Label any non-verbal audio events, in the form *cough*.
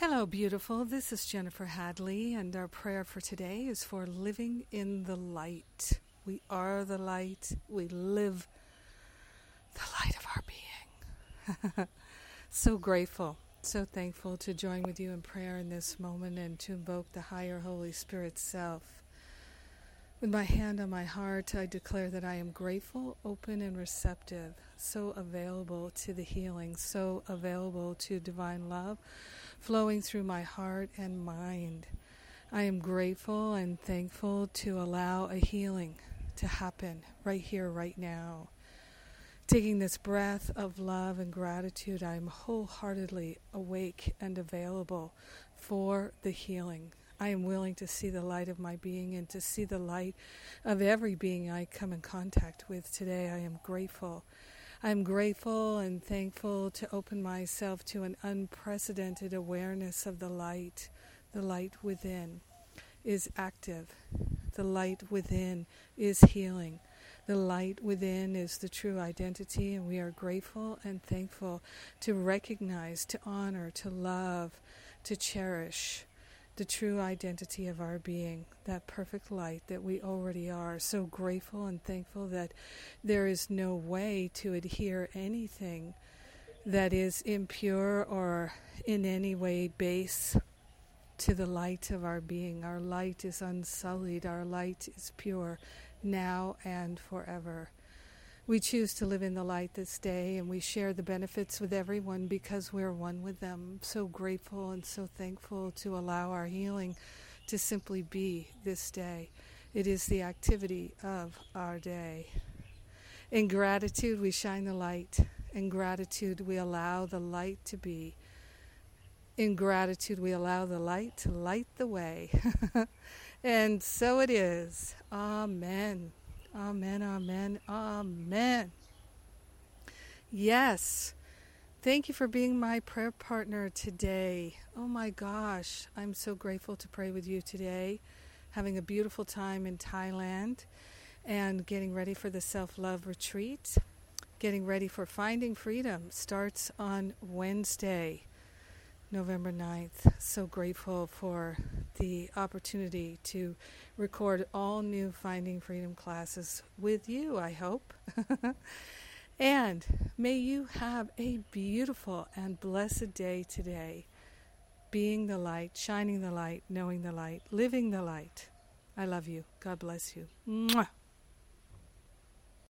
Hello, beautiful. This is Jennifer Hadley, and our prayer for today is for living in the light. We are the light. We live the light of our being. *laughs* so grateful, so thankful to join with you in prayer in this moment and to invoke the higher Holy Spirit self. With my hand on my heart, I declare that I am grateful, open, and receptive, so available to the healing, so available to divine love flowing through my heart and mind. I am grateful and thankful to allow a healing to happen right here, right now. Taking this breath of love and gratitude, I am wholeheartedly awake and available for the healing. I am willing to see the light of my being and to see the light of every being I come in contact with today. I am grateful I'm grateful and thankful to open myself to an unprecedented awareness of the light. The light within is active. The light within is healing. The light within is the true identity, and we are grateful and thankful to recognize, to honor, to love, to cherish the true identity of our being, that perfect light that we already are. So grateful and thankful that there is no way to adhere anything that is impure or in any way base to the light of our being. Our light is unsullied, our light is pure now and forever. We choose to live in the light this day and we share the benefits with everyone because we're one with them. So grateful and so thankful to allow our healing to simply be this day. It is the activity of our day. In gratitude, we shine the light. In gratitude, we allow the light to be. In gratitude, we allow the light to light the way. *laughs* and so it is. Amen. Amen, amen, amen. Yes. Thank you for being my prayer partner today. Oh my gosh, I'm so grateful to pray with you today. Having a beautiful time in Thailand and getting ready for the self love retreat. Getting ready for Finding Freedom starts on Wednesday. November 9th. So grateful for the opportunity to record all new Finding Freedom classes with you, I hope. *laughs* and may you have a beautiful and blessed day today, being the light, shining the light, knowing the light, living the light. I love you. God bless you. Mwah.